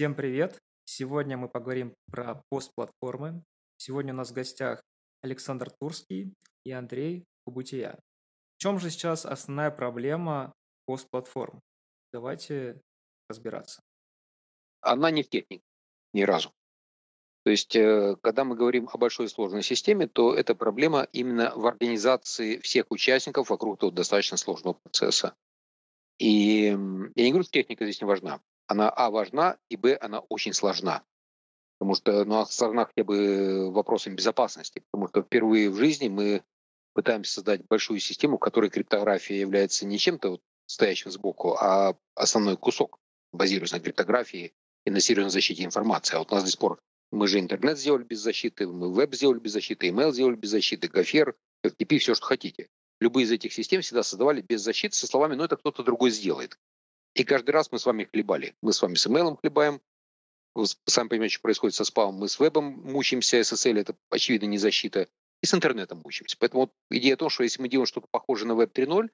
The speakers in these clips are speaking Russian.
Всем привет! Сегодня мы поговорим про постплатформы. Сегодня у нас в гостях Александр Турский и Андрей Кубутия. В чем же сейчас основная проблема постплатформ? Давайте разбираться. Она не в технике, ни разу. То есть, э, когда мы говорим о большой сложной системе, то эта проблема именно в организации всех участников вокруг этого достаточно сложного процесса. И я не говорю, что техника здесь не важна. Она, а, важна, и, б, она очень сложна. Потому что, ну, сложна хотя бы вопросом безопасности. Потому что впервые в жизни мы пытаемся создать большую систему, в которой криптография является не чем-то вот стоящим сбоку, а основной кусок, базируясь на криптографии и на серьезной защите информации. А вот у нас до сих пор мы же интернет сделали без защиты, мы веб сделали без защиты, email сделали без защиты, гофер, FTP, все, что хотите. Любые из этих систем всегда создавали без защиты со словами «ну это кто-то другой сделает». И каждый раз мы с вами хлебали. Мы с вами с email хлебаем, вы сами понимаете, что происходит со спамом. Мы с вебом мучаемся, SSL – это, очевидно, не защита. И с интернетом мучаемся. Поэтому вот идея о том, что если мы делаем что-то похожее на Web 3.0,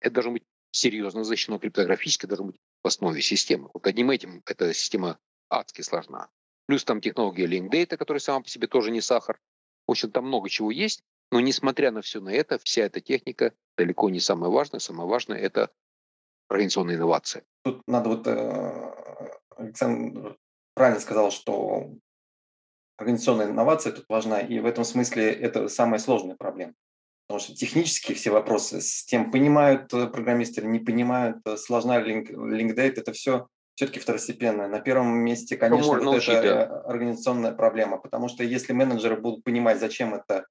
это должно быть серьезно защищено криптографически, должно быть в основе системы. Вот одним этим эта система адски сложна. Плюс там технология Link Data, которая сама по себе тоже не сахар. В общем, там много чего есть. Но несмотря на все на это, вся эта техника далеко не самое важное. Самое важное – это организационная инновация. Тут надо вот, э, Александр правильно сказал, что организационная инновация тут важна, и в этом смысле это самая сложная проблема. Потому что технические все вопросы с тем, понимают э, программисты или не понимают, э, сложна линк, линкдейт, это все все-таки второстепенное. На первом месте, конечно, вот научить, это да. организационная проблема, потому что если менеджеры будут понимать, зачем это,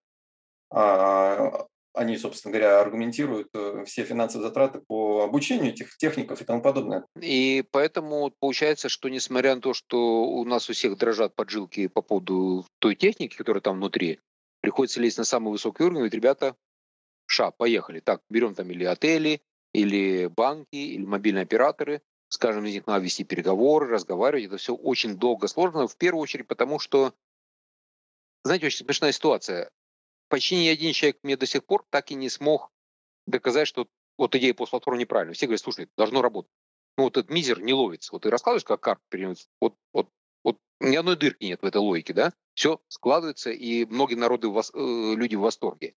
а, они, собственно говоря, аргументируют э, все финансовые затраты по обучению этих техников и тому подобное. И поэтому получается, что несмотря на то, что у нас у всех дрожат поджилки по поводу той техники, которая там внутри, приходится лезть на самый высокий уровень, говорит, ребята, ша, поехали. Так, берем там или отели, или банки, или мобильные операторы, с каждым из них надо вести переговоры, разговаривать. Это все очень долго, сложно. В первую очередь потому, что, знаете, очень смешная ситуация. Почти ни один человек мне до сих пор так и не смог доказать, что вот идея постплатформы неправильная. Все говорят, слушай, должно работать. Ну вот этот мизер не ловится. Вот ты раскладываешь, как карту переносится, вот, вот, вот ни одной дырки нет в этой логике, да? Все складывается, и многие народы, э, люди в восторге.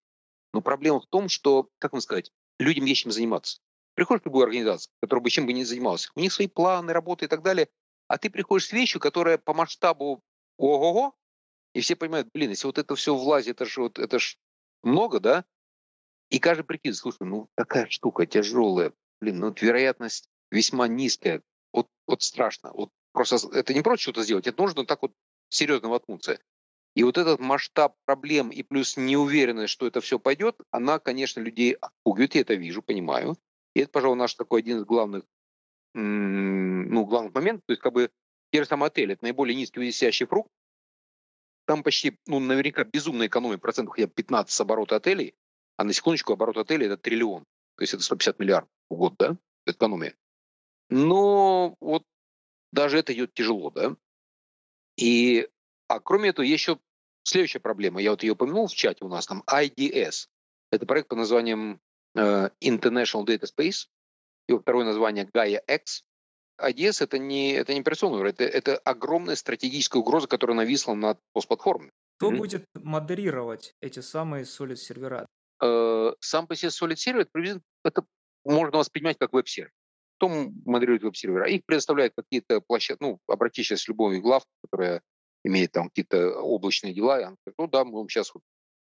Но проблема в том, что, как вам сказать, людям есть чем заниматься. Приходишь в любую организацию, которая бы чем бы ни занималась, у них свои планы, работы и так далее, а ты приходишь с вещью, которая по масштабу ого-го, и все понимают, блин, если вот это все влазит, это же вот, это ж много, да? И каждый прикидывает, слушай, ну такая штука тяжелая, блин, ну вот вероятность весьма низкая, вот, вот страшно. Вот просто это не просто что-то сделать, это нужно так вот серьезно воткнуться. И вот этот масштаб проблем и плюс неуверенность, что это все пойдет, она, конечно, людей отпугивает, я это вижу, понимаю. И это, пожалуй, наш такой один из главных, ну, главных моментов. То есть, как бы, те же самые отели, это наиболее низкий висящий фрукт. Там почти, ну, наверняка безумная экономия процентов хотя бы 15 с оборота отелей, а на секундочку оборот отелей это триллион. То есть это 150 миллиардов в год, да, экономия. Но вот даже это идет тяжело, да. И, а кроме этого, еще следующая проблема. Я вот ее упомянул в чате у нас там, IDS. Это проект под названием Э, International Data Space, его второе название Gaia X. IDS это не, это не операционный это, это огромная стратегическая угроза, которая нависла над постплатформой. Кто mm-hmm. будет модерировать эти самые Solid сервера? Э, сам по себе Solid сервер это, можно воспринимать как веб-сервер. Кто модерирует веб-сервера? Их предоставляют какие-то площадки, ну, обратись сейчас в любой глав, которая имеет там какие-то облачные дела, и он говорит, ну да, мы вам сейчас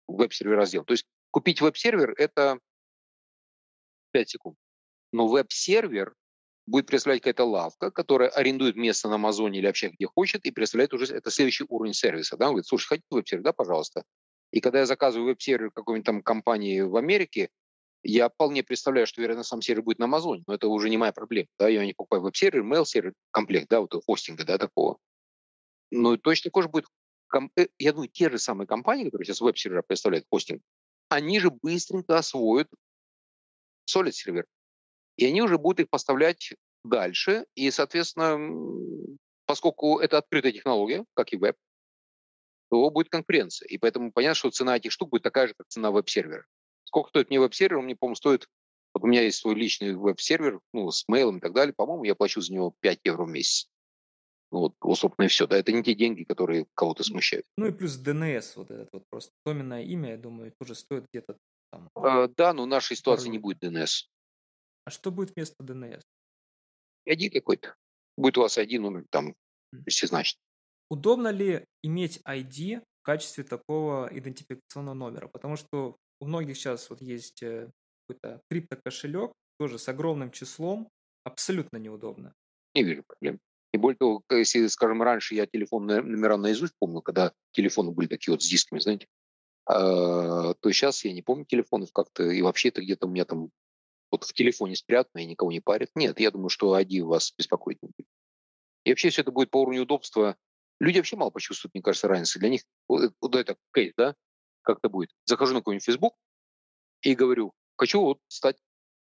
веб-сервера сделаем. То есть купить веб-сервер – это 5 секунд. Но веб-сервер будет представлять какая-то лавка, которая арендует место на Амазоне или вообще где хочет, и представляет уже это следующий уровень сервиса. Да? Он говорит, слушай, хотите веб-сервер? Да, пожалуйста. И когда я заказываю веб-сервер какой-нибудь там компании в Америке, я вполне представляю, что, вероятно, сам сервер будет на Амазоне, но это уже не моя проблема. Да? Я не покупаю веб-сервер, mail-сервер, комплект, да, вот хостинга, да, такого. Но точно такой же будет, э, я думаю, те же самые компании, которые сейчас веб-сервера представляют хостинг, они же быстренько освоят Solid сервер. И они уже будут их поставлять дальше. И, соответственно, поскольку это открытая технология, как и веб, то будет конкуренция. И поэтому понятно, что цена этих штук будет такая же, как цена веб-сервера. Сколько стоит мне веб-сервер? Он мне, по-моему, стоит... Вот у меня есть свой личный веб-сервер, ну, с мейлом и так далее. По-моему, я плачу за него 5 евро в месяц. Вот, вот, собственно, и все. Да, это не те деньги, которые кого-то смущают. Ну и плюс DNS, вот этот вот просто доменное имя, я думаю, тоже стоит где-то там. А, да, но в нашей ситуации не будет DNS. А что будет вместо DNS? ID какой-то. Будет у вас ID номер там, если значит. Удобно ли иметь ID в качестве такого идентификационного номера? Потому что у многих сейчас вот есть э, какой-то криптокошелек, тоже с огромным числом, абсолютно неудобно. Не вижу проблем. И более того, если, скажем, раньше я телефон номера наизусть помню, когда телефоны были такие вот с дисками, знаете, а, то сейчас я не помню телефонов как-то, и вообще это где-то у меня там вот в телефоне спрятано и никого не парит. Нет, я думаю, что ID вас беспокоит не будет. И вообще все это будет по уровню удобства. Люди вообще мало почувствуют, мне кажется, разницы. Для них вот, вот это кейс, да, как это будет. Захожу на какой-нибудь Facebook и говорю, хочу вот стать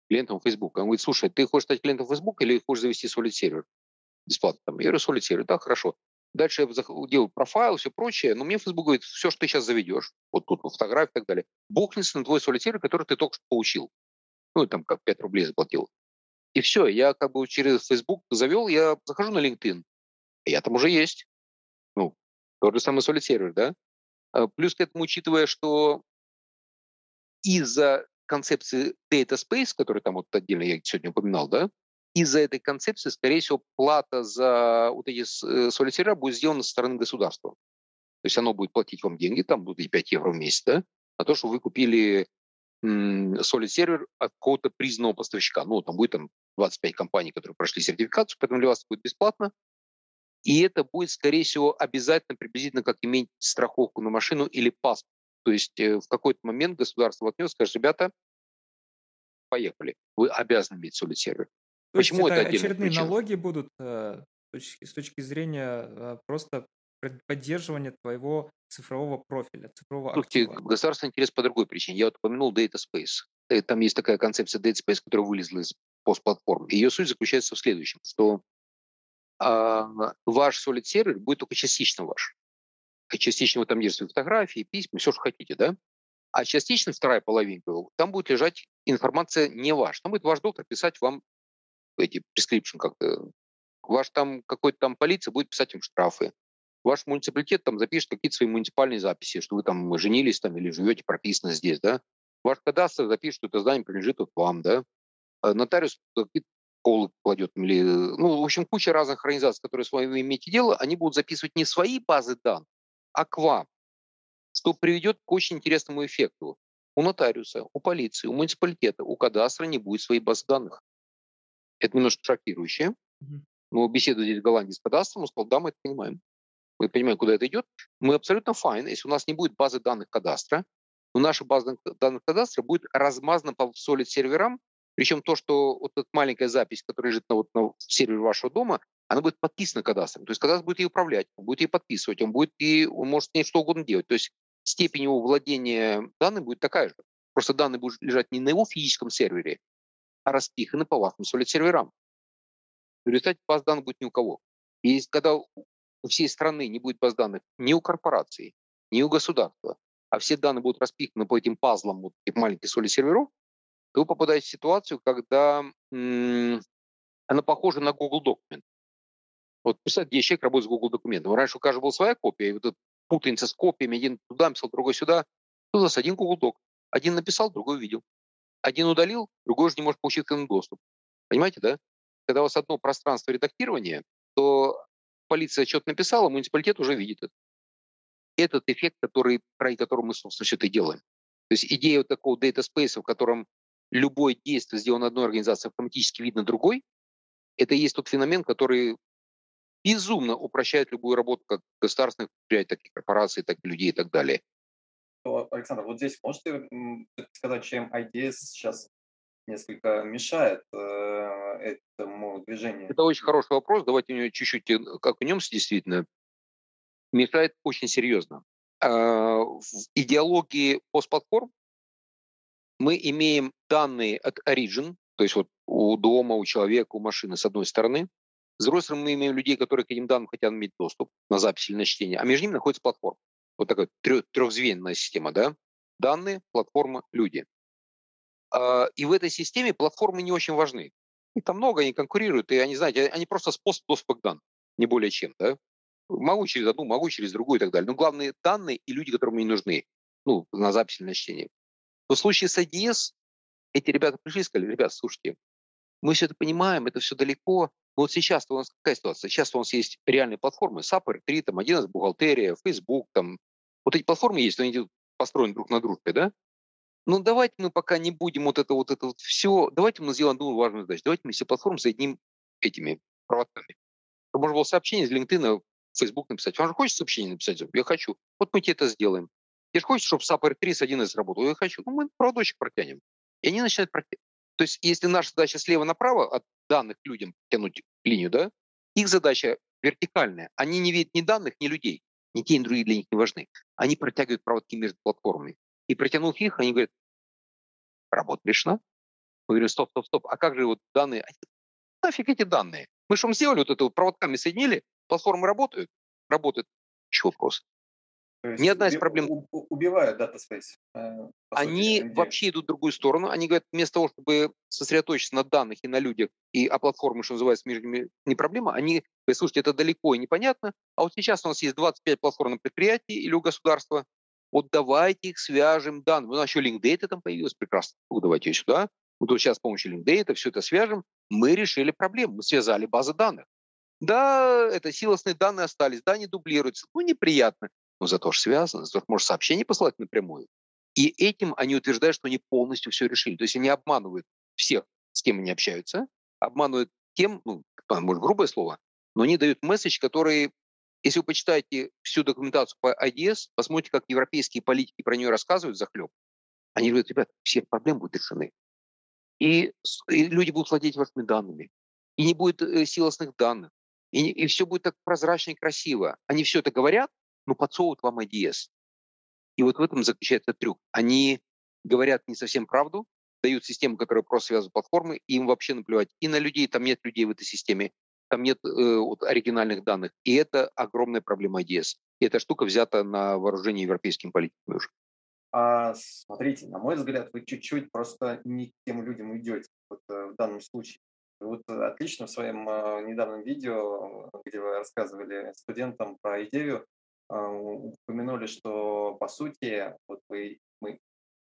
клиентом Facebook. Он говорит, слушай, ты хочешь стать клиентом Facebook или хочешь завести solid сервер бесплатно? Там, я говорю, solid сервер, да, хорошо. Дальше я делаю профайл, все прочее, но мне Facebook говорит, все, что ты сейчас заведешь, вот тут фотографии и так далее, бухнется на твой solid сервер, который ты только что получил. Ну, там как 5 рублей заплатил. И все, я как бы через Facebook завел, я захожу на LinkedIn, и я там уже есть. Ну, тот же самый solid сервер, да? А плюс к этому, учитывая, что из-за концепции data space, который там вот отдельно я сегодня упоминал, да, из-за этой концепции, скорее всего, плата за вот эти э, солид будет сделана со стороны государства. То есть оно будет платить вам деньги, там будут и 5 евро в месяц, да, на то, что вы купили solid сервер от какого-то признанного поставщика. Ну, там будет там 25 компаний, которые прошли сертификацию, поэтому для вас будет бесплатно. И это будет, скорее всего, обязательно приблизительно как иметь страховку на машину или паспорт. То есть э, в какой-то момент государство воткнет, скажет, ребята, поехали, вы обязаны иметь solid сервер. То Почему это, это очередные причина? налоги будут э, с, точки, с точки зрения э, просто поддерживания твоего цифрового профиля, цифрового Слушайте, актива? государственный интерес по другой причине. Я вот упомянул Data Space. Э, там есть такая концепция Data Space, которая вылезла из постплатформы. Ее суть заключается в следующем, что а, ваш solid сервер будет только частично ваш. Частично вы там держите фотографии, письма, все, что хотите, да? А частично вторая половинка, там будет лежать информация не ваша. Там будет ваш доктор писать вам эти prescription как-то. Ваш там какой-то там полиция будет писать им штрафы. Ваш муниципалитет там запишет какие-то свои муниципальные записи, что вы там женились там или живете, прописано здесь, да. Ваш кадастр запишет, что это здание принадлежит вот вам, да. А нотариус какие-то колы кладет или... Ну, в общем, куча разных организаций, которые с вами имеете дело, они будут записывать не свои базы данных, а к вам что приведет к очень интересному эффекту. У нотариуса, у полиции, у муниципалитета, у кадастра не будет своей базы данных. Это немножко шокирующе. Мы беседовали здесь в Голландии с кадастром, он сказал, да, мы это понимаем. Мы понимаем, куда это идет. Мы абсолютно fine, если у нас не будет базы данных кадастра, но наша база данных кадастра будет размазана по Solid серверам, причем то, что вот эта маленькая запись, которая лежит на, вот, на сервере вашего дома, она будет подписана кадастром. То есть кадастр будет ее управлять, он будет ее подписывать, он, будет и, он может с ней что угодно делать. То есть степень его владения данными будет такая же. Просто данные будут лежать не на его физическом сервере, а распиханы по вашим Solid -серверам. В результате баз данных будет ни у кого. И когда у всей страны не будет баз данных ни у корпораций, ни у государства, а все данные будут распиханы по этим пазлам вот этих маленьких солид-серверов, то вы попадаете в ситуацию, когда м- она похожа на Google Document. Вот представьте, где человек работает с Google документом. Раньше у каждого была своя копия, и вот эта путаница с копиями, один туда написал, другой сюда. Тут у нас один Google Doc. Один написал, другой увидел. Один удалил, другой уже не может получить к нему доступ. Понимаете, да? Когда у вас одно пространство редактирования, то полиция что-то написала, муниципалитет уже видит это. Этот эффект, который, ради которого мы, собственно, все это делаем. То есть идея вот такого data space, в котором любое действие, сделанное одной организацией, автоматически видно другой, это и есть тот феномен, который безумно упрощает любую работу как государственных предприятий, так и корпораций, так и людей и так далее. Александр, вот здесь можете сказать, чем IDS сейчас несколько мешает э, этому движению? Это очень хороший вопрос. Давайте чуть-чуть э, как вернемся действительно. Мешает очень серьезно. Э, в идеологии постплатформ мы имеем данные от Origin, то есть вот у дома, у человека, у машины с одной стороны, с другой стороны, мы имеем людей, которые к этим данным хотят иметь доступ на запись или на чтение, а между ними находится платформа. Вот такая трехзвенная система, да? Данные, платформа, люди. А, и в этой системе платформы не очень важны. Их там много, они конкурируют, и они, знаете, они просто способ доступа к данным. не более чем, да? Могу через одну, могу через другую и так далее. Но главные данные и люди, которым мне нужны, ну, на запись или на чтение. Но в случае с ADS эти ребята пришли и сказали, ребят, слушайте, мы все это понимаем, это все далеко, но вот сейчас у нас какая ситуация? Сейчас у нас есть реальные платформы, SAP, R3, там, 11, бухгалтерия, Facebook, там, вот эти платформы есть, но они построены друг на дружбе, да? Ну, давайте мы пока не будем вот это вот это вот все, давайте мы сделаем одну важную задачу, давайте мы все платформы соединим этими проводками. Можно было сообщение из LinkedIn Facebook написать. Он же хочет сообщение написать? Я хочу. Вот мы тебе это сделаем. Ты же хочешь, чтобы SAP R3 с 1С работал? Я хочу. Ну, мы проводочек протянем. И они начинают протягивать. То есть, если наша задача слева направо от данных людям тянуть линию, да, их задача вертикальная. Они не видят ни данных, ни людей. Ни те, ни другие для них не важны. Они протягивают проводки между платформами. И протянув их, они говорят, работа решена. Мы говорим, стоп, стоп, стоп, а как же вот данные? Нафиг эти данные? Мы что, сделали вот это вот проводками соединили, платформы работают? Работают. Еще вопрос. Ни одна из проблем... Убивают дата space. Э, они сути, вообще идут в другую сторону. Они говорят, вместо того, чтобы сосредоточиться на данных и на людях, и о платформе, что называется, между ними не проблема, они говорят, слушайте, это далеко и непонятно, а вот сейчас у нас есть 25 платформных предприятий или у государства, вот давайте их свяжем данными. У нас еще LinkData там появилась, прекрасно. Ну, давайте сюда. Вот сейчас с помощью LinkData все это свяжем. Мы решили проблему, мы связали базы данных. Да, это силосные данные остались, да, не дублируются. Ну, неприятно но зато же связано, зато можешь сообщение послать напрямую. И этим они утверждают, что они полностью все решили. То есть они обманывают всех, с кем они общаются, обманывают тем, ну, может, грубое слово, но они дают месседж, который, если вы почитаете всю документацию по IDS, посмотрите, как европейские политики про нее рассказывают за хлеб. Они говорят, ребят, все проблемы будут решены. И, и люди будут владеть вашими данными. И не будет э, силосных данных. И, и все будет так прозрачно и красиво. Они все это говорят, ну, подсовывают вам IDS. И вот в этом заключается трюк. Они говорят не совсем правду, дают систему, которая просто связывает платформы, и им вообще наплевать и на людей, там нет людей в этой системе, там нет э, вот, оригинальных данных. И это огромная проблема IDS. И эта штука взята на вооружение европейским политикам уже. А, смотрите, на мой взгляд, вы чуть-чуть просто не к тем людям идете вот, э, в данном случае. Вот э, отлично в своем э, недавнем видео, где вы рассказывали студентам про идею а, упомянули, что по сути вот вы, мы,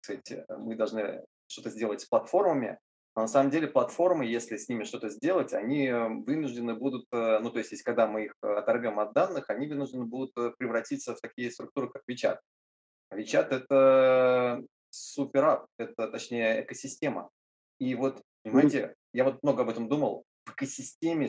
кстати, мы должны что-то сделать с платформами, но на самом деле платформы, если с ними что-то сделать, они э, вынуждены будут, э, ну то есть, когда мы их оторвем от данных, они вынуждены будут э, превратиться в такие структуры, как WeChat. WeChat – это суперап, это точнее экосистема. И вот, понимаете, я вот много об этом думал, в экосистеме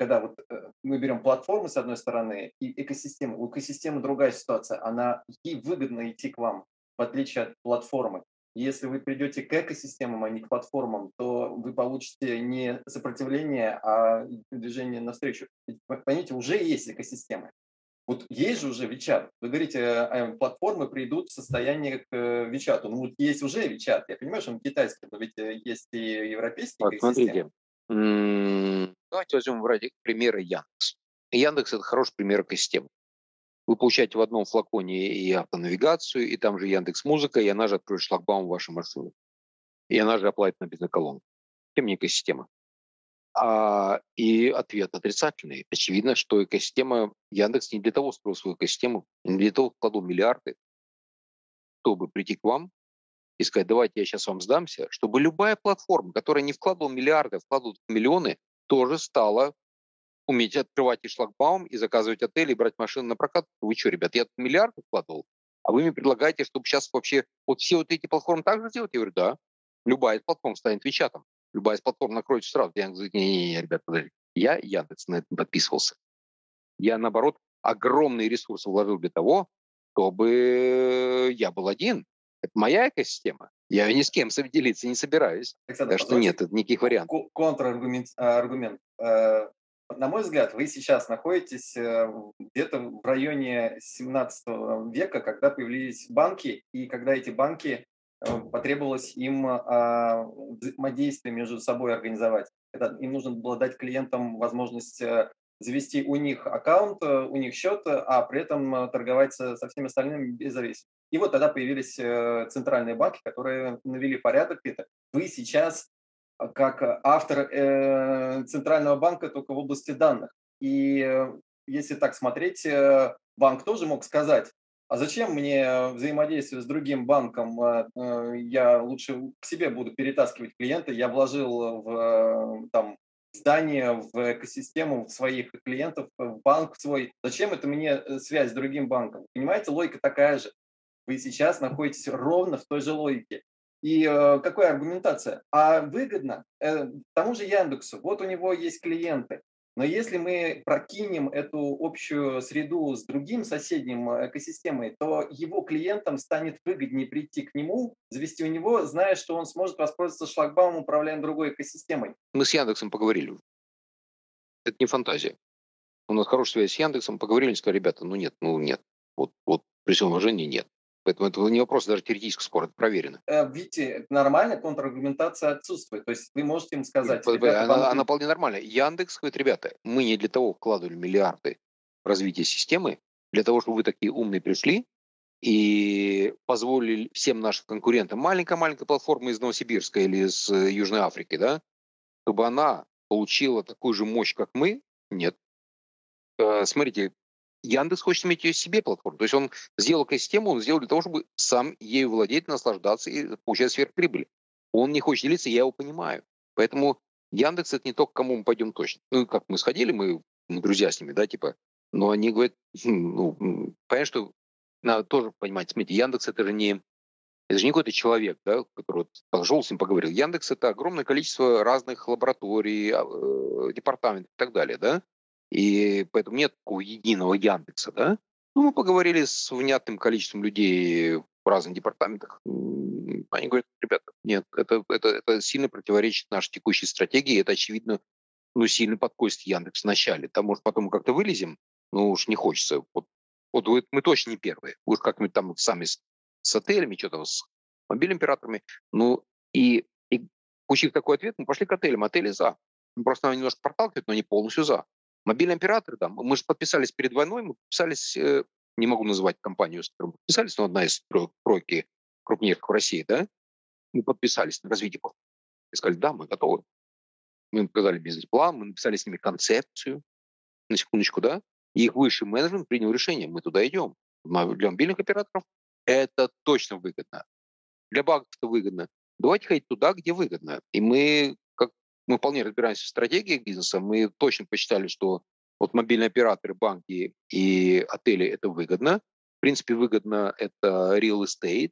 когда вот э, мы берем платформы с одной стороны и экосистему, у экосистемы другая ситуация, она ей выгодно идти к вам, в отличие от платформы. Если вы придете к экосистемам, а не к платформам, то вы получите не сопротивление, а движение навстречу. Понимаете, уже есть экосистемы. Вот есть же уже WeChat. Вы говорите, а платформы придут в состояние к э, WeChat. Ну вот есть уже WeChat. Я понимаю, что он китайский, но ведь э, есть и европейский вот, Смотрите, Давайте возьмем ради примера Яндекс. Яндекс – это хороший пример экосистемы. Вы получаете в одном флаконе и автонавигацию, и там же Яндекс Музыка, и она же откроет шлагбаум вашей машине. И она же оплатит на бензоколонку. Тем не экосистема. А, и ответ отрицательный. Очевидно, что экосистема Яндекс не для того строил свою экосистему, не для того вкладывал миллиарды, чтобы прийти к вам и сказать, давайте я сейчас вам сдамся, чтобы любая платформа, которая не вкладывала миллиарды, а вкладывала миллионы, тоже стала уметь открывать и шлагбаум, и заказывать отели, и брать машины на прокат. Вы что, ребят, я тут миллиард вкладывал, а вы мне предлагаете, чтобы сейчас вообще вот все вот эти платформы так же сделать? Я говорю, да. Любая из платформ станет вичатом. Любая из платформ накроется сразу. Я говорю, не-не-не, ребят, подожди. Я, Яндекс, на это подписывался. Я, наоборот, огромные ресурсы вложил для того, чтобы я был один, это моя экосистема. Я ее ни с кем делиться не собираюсь. Александр, так что нет, это никаких вариантов. Контраргумент. Аргумент. Э, на мой взгляд, вы сейчас находитесь э, где-то в районе 17 века, когда появились банки, и когда эти банки э, потребовалось им а, взаимодействие между собой организовать. Это, им нужно было дать клиентам возможность завести у них аккаунт, у них счет, а при этом торговать со всеми остальными без зависимости. И вот тогда появились э, центральные банки, которые навели порядок. Это вы сейчас э, как автор э, центрального банка только в области данных. И э, если так смотреть, э, банк тоже мог сказать, а зачем мне взаимодействие с другим банком? Я лучше к себе буду перетаскивать клиента. Я вложил в там, здание, в экосистему в своих клиентов, в банк свой. Зачем это мне связь с другим банком? Понимаете, логика такая же. Вы сейчас находитесь ровно в той же логике. И э, какая аргументация? А выгодно э, тому же Яндексу. Вот у него есть клиенты. Но если мы прокинем эту общую среду с другим соседним э, экосистемой, то его клиентам станет выгоднее прийти к нему, завести у него, зная, что он сможет воспользоваться шлагбаумом, управляя другой экосистемой. Мы с Яндексом поговорили. Это не фантазия. У нас хорошая связь с Яндексом, поговорили, сказали, ребята, ну нет, ну нет. Вот, вот при всем уважении нет. Поэтому это не вопрос даже теоретического спора, это проверено. Э, видите, нормально контраргументация отсутствует. То есть вы можете им сказать... Ребята, она, вам... она вполне нормальная. Яндекс говорит, ребята, мы не для того вкладывали миллиарды в развитие системы, для того, чтобы вы такие умные пришли и позволили всем нашим конкурентам, маленькая-маленькая платформа из Новосибирска или из э, Южной Африки, да, чтобы она получила такую же мощь, как мы, нет. Э, смотрите, Яндекс хочет иметь ее себе платформу. То есть он сделал экосистему, он сделал для того, чтобы сам ею владеть, наслаждаться и получать сверхприбыль. Он не хочет делиться, я его понимаю. Поэтому Яндекс это не то, к кому мы пойдем точно. Ну, как мы сходили, мы, мы друзья с ними, да, типа. Но они говорят, «Хм, ну, понятно, что надо тоже понимать, смотрите, Яндекс это же не это же не какой-то человек, да, который вот пошел с ним поговорил. Яндекс это огромное количество разных лабораторий, а, э, департаментов и так далее, да. И поэтому нет такого единого Яндекса, да? Ну, мы поговорили с внятным количеством людей в разных департаментах. Они говорят, ребята, нет, это, это, это сильно противоречит нашей текущей стратегии, это, очевидно, ну, сильно подкосит Яндекс вначале. Там, может, потом как-то вылезем, но уж не хочется. Вот, вот мы точно не первые. Уж как-нибудь там сами с, с отелями, что-то с мобильными операторами. Ну, и, и получив такой ответ, мы пошли к отелям. Отели за. Просто нам немножко проталкивают, но не полностью за. Мобильные операторы, да, мы же подписались перед войной, мы подписались, э, не могу называть компанию, с которой мы подписались, но одна из тройки крупнейших в России, да, мы подписались на развитие и сказали, да, мы готовы. Мы им показали бизнес-план, мы написали с ними концепцию, на секундочку, да, и их высший менеджмент принял решение, мы туда идем. Для мобильных операторов это точно выгодно. Для банков это выгодно. Давайте ходить туда, где выгодно. И мы мы вполне разбираемся в стратегиях бизнеса, мы точно посчитали, что вот мобильные операторы, банки и отели – это выгодно. В принципе, выгодно – это real estate.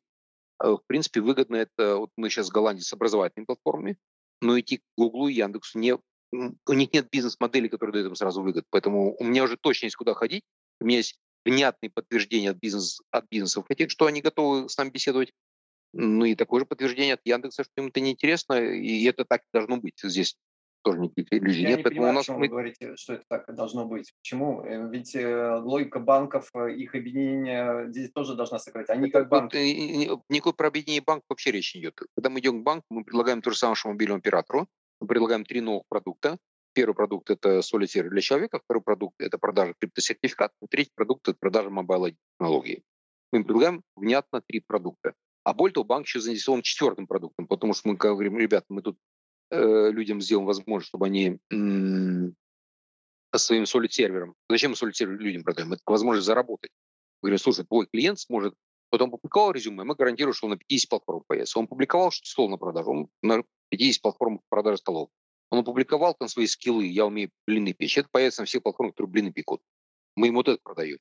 Э, в принципе, выгодно – это, вот мы сейчас в Голландии с образовательными платформами, но идти к Google и Яндексу не, у них нет бизнес-модели, которые дают им сразу выгод. Поэтому у меня уже точно есть куда ходить. У меня есть внятные подтверждения от, бизнес, от бизнесов, хотят, что они готовы с нами беседовать. Ну и такое же подтверждение от Яндекса, что им это неинтересно, и это так должно быть. Здесь тоже никаких иллюзий Я нет. Не поэтому понимаю, у нас мы... вы говорите, что это так должно быть. Почему? Э, ведь э, логика банков, э, их объединение здесь тоже должна сыграть. Они как банки. Никакой про объединение банков вообще речь не идет. Когда мы идем к банку, мы предлагаем то же самое что мобильному оператору. Мы предлагаем три новых продукта. Первый продукт – это солитер для человека, второй продукт – это продажа криптосертификатов, третий продукт – это продажа мобильной технологии. Мы предлагаем внятно три продукта. А более того, банк еще заинтересован четвертым продуктом, потому что мы говорим, ребята, мы тут э, людям сделаем возможность, чтобы они м- своим солид-сервером, зачем мы солид-сервер людям продаем? Это возможность заработать. Мы говорим, слушай, твой клиент сможет, вот он публиковал резюме, мы гарантируем, что он на 50 платформах появится. Он публиковал что стол на продажу, он на 50 платформах продажи столов. Он опубликовал там свои скиллы, я умею блины печь. Это появится на всех платформах, которые блины пекут. Мы ему вот это продаем.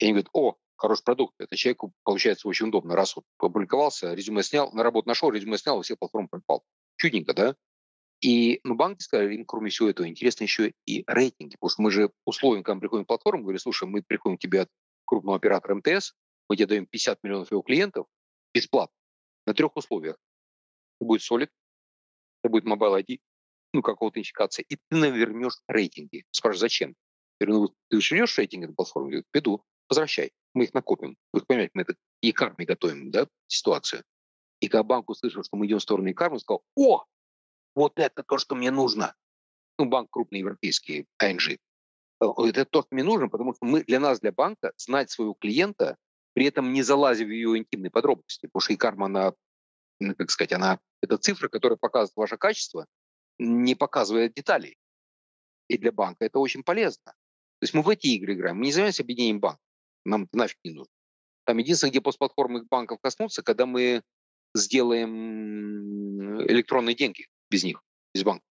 И они говорят, о, хороший продукт. Это человеку получается очень удобно. Раз вот опубликовался, резюме снял, на работу нашел, резюме снял, все платформы попал. Чудненько, да? И ну, банки сказали, им кроме всего этого интересно еще и рейтинги, потому что мы же условием, когда мы приходим в платформу, говорим, слушай, мы приходим к тебе от крупного оператора МТС, мы тебе даем 50 миллионов его клиентов бесплатно на трех условиях. Это будет Solid, это будет Mobile ID, ну, как аутентификация, и ты навернешь рейтинги. Спрашиваю, зачем? Я говорю, ну, ты же рейтинги на платформе? Говорит, веду возвращай, мы их накопим. Вы понимаете, мы это и карме готовим, да, ситуацию. И когда банк услышал, что мы идем в сторону икар, он сказал, о, вот это то, что мне нужно. Ну, банк крупный европейский, ING. Э, это то, что мне нужно, потому что мы, для нас, для банка, знать своего клиента, при этом не залазив в ее интимные подробности, потому что икарма, она, ну, как сказать, она, это цифра, которая показывает ваше качество, не показывая деталей. И для банка это очень полезно. То есть мы в эти игры играем. Мы не занимаемся объединением банков. Нам нафиг не нужно. Там единственное, где постплатформы банков коснутся, когда мы сделаем электронные деньги без них, без банка.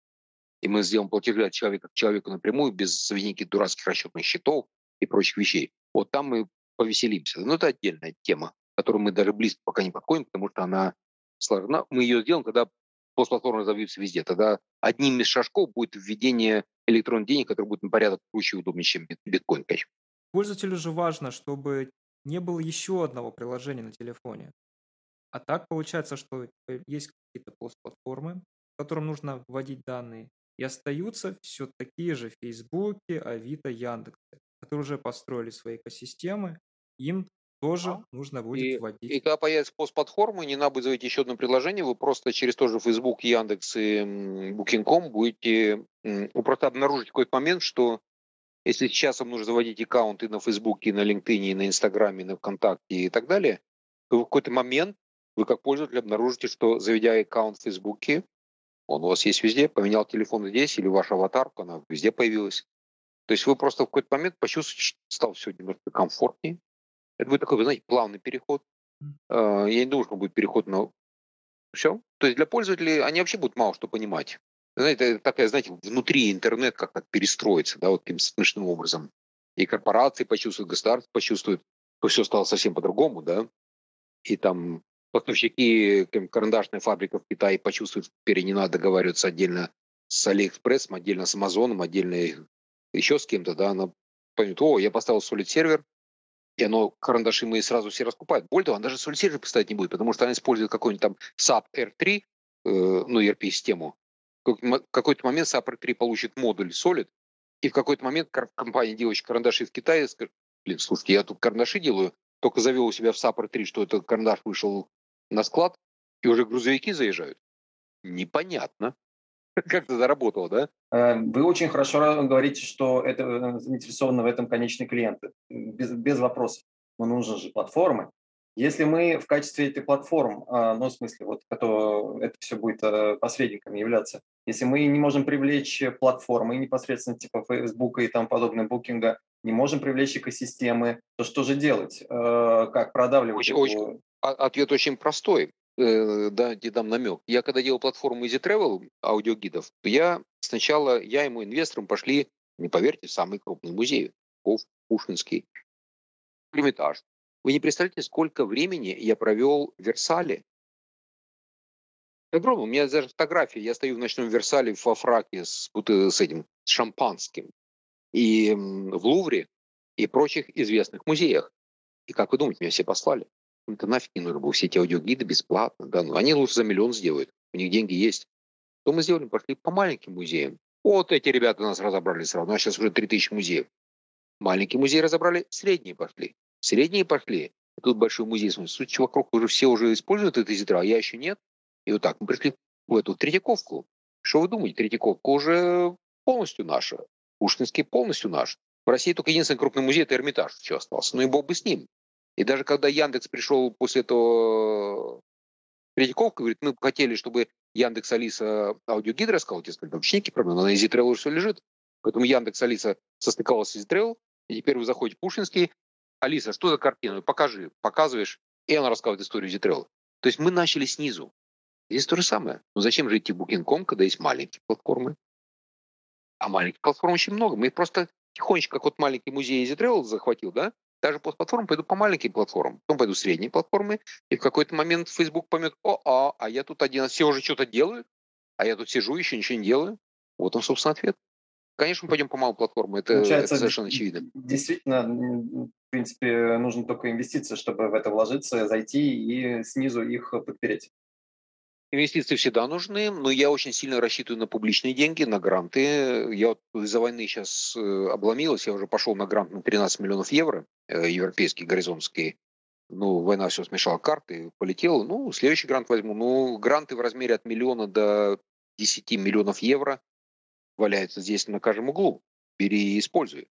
И мы сделаем платежи от человека к человеку напрямую, без заведения дурацких расчетных счетов и прочих вещей. Вот там мы повеселимся. Но это отдельная тема, которую мы даже близко пока не подходим, потому что она сложна. Мы ее сделаем, когда постплатформы разовьются везде. Тогда одним из шажков будет введение электронных денег, который будет на порядок круче и удобнее, чем биткоин, конечно. Пользователю же важно, чтобы не было еще одного приложения на телефоне. А так получается, что есть какие-то постплатформы, в которым нужно вводить данные, и остаются все такие же Фейсбуки, Авито, Яндексы, которые уже построили свои экосистемы, им тоже а? нужно будет и, вводить. И когда появится постплатформа, не надо будет заводить еще одно приложение, вы просто через тот же Facebook, Яндекс и Booking.com будете вы просто обнаружить какой-то момент, что если сейчас вам нужно заводить аккаунты на Facebook, на LinkedIn, на Инстаграме, на ВКонтакте и так далее, то в какой-то момент вы как пользователь обнаружите, что заведя аккаунт в Фейсбуке, он у вас есть везде, поменял телефон здесь, или ваша аватарка, она везде появилась. То есть вы просто в какой-то момент почувствуете, что стало все немножко комфортнее. Это будет такой, вы знаете, плавный переход. А, я не думаю, что будет переход на все. То есть для пользователей они вообще будут мало что понимать. Знаете, такая, знаете, внутри интернет как то перестроится, да, вот таким смешным образом. И корпорации почувствуют, государство почувствует, что все стало совсем по-другому, да. И там поставщики, карандашная фабрика в Китае почувствуют, теперь не надо договариваться отдельно с Алиэкспрессом, отдельно с Амазоном, отдельно еще с кем-то, да, она поймет, о, я поставил Solid сервер, и оно, карандаши мы сразу все раскупают. Более того, он даже Solid сервер поставить не будет, потому что она использует какой-нибудь там SAP R3, э, ну, ERP-систему. В какой-то момент SAP R3 получит модуль Solid, и в какой-то момент компания, делающая карандаши в Китае, скажет, блин, слушайте, я тут карандаши делаю, только завел у себя в SAP R3, что этот карандаш вышел на склад, и уже грузовики заезжают. Непонятно. Как это заработало, да? Э, вы очень хорошо говорите, что это э, заинтересованы в этом конечные клиенты. Без, без вопросов. Но нужны же платформы. Если мы в качестве этой платформ, а, ну, в смысле, вот это, это все будет э, посредниками являться, если мы не можем привлечь платформы непосредственно типа Facebook и там подобное букинга, не можем привлечь экосистемы, то что же делать? Как продавливать? Очень, очень, а, ответ очень простой э, да, где дам намек. Я когда делал платформу Easy Travel, аудиогидов, то я сначала, я и мой инвестором пошли, не поверьте, в самый крупный музей, Пушкинский, Эрмитаж. Вы не представляете, сколько времени я провел в Версале. Огромно. У меня даже фотографии. Я стою в ночном Версале во фраке с, с этим, с шампанским. И в Лувре, и прочих известных музеях. И как вы думаете, меня все послали? Это нафиг не нужно было. Все эти аудиогиды бесплатно. Да, ну, они лучше за миллион сделают. У них деньги есть. Что мы сделали? Пошли по маленьким музеям. Вот эти ребята нас разобрали сразу. У нас сейчас уже 3000 музеев. Маленькие музеи разобрали, средние пошли. Средние пошли. Тут большой музей. Суть вокруг уже все уже используют это зитро, а я еще нет. И вот так мы пришли в эту Третьяковку. Что вы думаете? Третьяковка уже полностью наша. Пушкинский полностью наш. В России только единственный крупный музей – это Эрмитаж еще остался. Ну и бог бы с ним. И даже когда Яндекс пришел после этого Третьяковка, говорит, мы хотели, чтобы Яндекс Алиса аудиогид рассказал, тебе сказали, вообще никаких проблем, на EasyTravel уже все лежит. Поэтому Яндекс Алиса состыковалась с EasyTravel, и теперь вы заходите в Пушинский, Алиса, что за картина? Покажи, показываешь, и она рассказывает историю EasyTravel. То есть мы начали снизу. Здесь то же самое. Но зачем же идти в Booking.com, когда есть маленькие платформы? А маленьких платформ очень много. Мы их просто тихонечко, как вот маленький музей EasyTravel захватил, да, даже постплатформ пойду по маленьким платформам, потом пойду средние платформы, и в какой-то момент Facebook поймет, о, а, а я тут один, все уже что-то делают, а я тут сижу, еще ничего не делаю. Вот он, собственно, ответ. Конечно, мы пойдем по малым платформам, это, это совершенно очевидно. Действительно, в принципе, нужно только инвестиции, чтобы в это вложиться, зайти и снизу их подпереть. Инвестиции всегда нужны, но я очень сильно рассчитываю на публичные деньги, на гранты. Я вот из-за войны сейчас э, обломилась, я уже пошел на грант на 13 миллионов евро, э, европейский, горизонтский. Ну, война все смешала карты, полетел. Ну, следующий грант возьму. Ну, гранты в размере от миллиона до 10 миллионов евро валяются здесь на каждом углу. Бери и используй.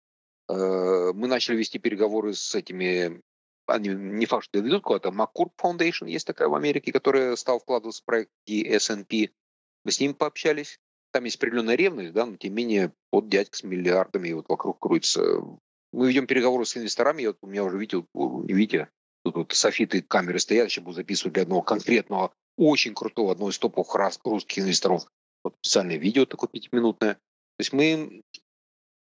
Э, мы начали вести переговоры с этими они не факт, что доведут куда-то. McCourt Foundation есть такая в Америке, которая стала вкладываться в проект S&P. Мы с ними пообщались. там есть определенная ревность, да, но тем не менее вот дядька с миллиардами вот вокруг крутится. Мы ведем переговоры с инвесторами, я, вот, у меня уже видите, видите, тут вот софиты камеры стоят, сейчас буду записывать для одного конкретного, очень крутого, одного из топовых русских инвесторов. Вот специальное видео такое пятиминутное. То есть мы